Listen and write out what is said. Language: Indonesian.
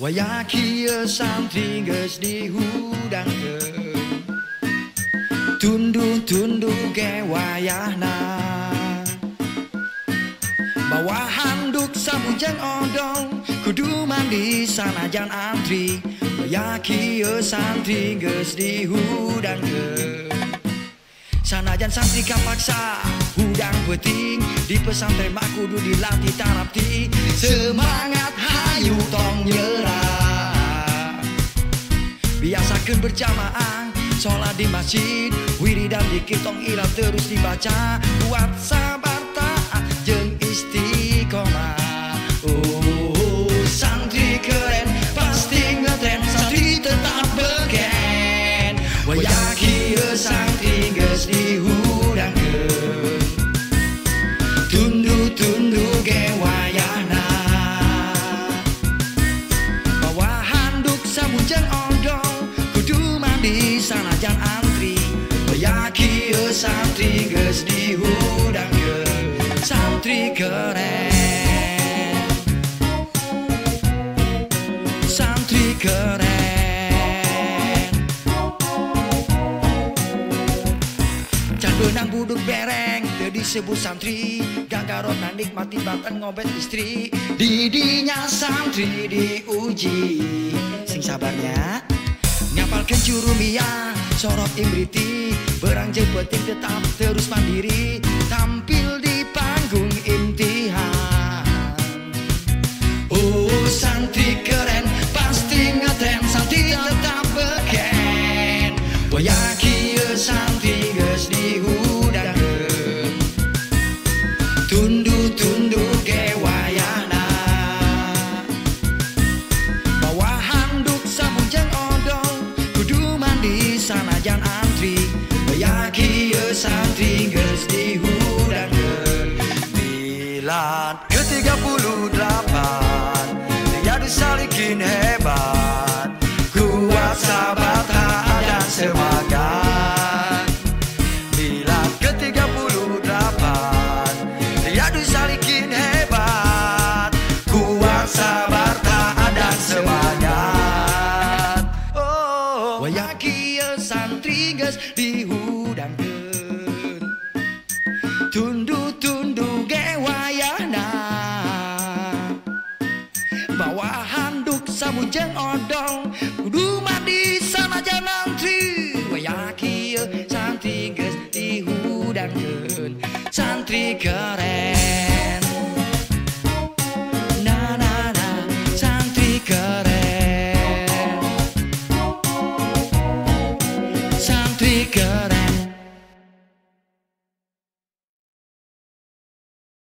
Wayaki santri geus dihudangkeun Tundu-tundu ge wayahna. Bawa handuk samujeng odong Kudu mandi sanajan antri. Wayaki santri geus dihudangkeun Sanajan santri kapaksa Hudang peting. Di pesantren mak kudu dilatih tarapti. Semangat Biasakan berjamaah Sholat di masjid. Wiridan dikit tong ilah terus dibaca. Kuat sabar taat jeng istiqomah. Oh santri keren Pasti ngetren. Santri tetap beken. Santri Kudu mandi sanajan antri Wayaki santri geus dihudangkeun Santri keren. Santri keren. Can benang buduk bereng Teu disebut santri. Gagarot nikmati banten ngobet istri. Didinya santri diuji. Sing sabarnya Ngapalkan jurumia Sorot imriti. Berang jeung penting tetap terus mandiri. Tampil sanajan antri. Wayaki santri geus dihudangkeun Milad ke-38 Riyadu Salikin hebat geus dihudangkeun Tundu-tundu ge wayahna Bawa handuk samujeng odong Kudu mandi sanajan antri. Wayaki santri geus dihudangkeun Santri keren Santri keren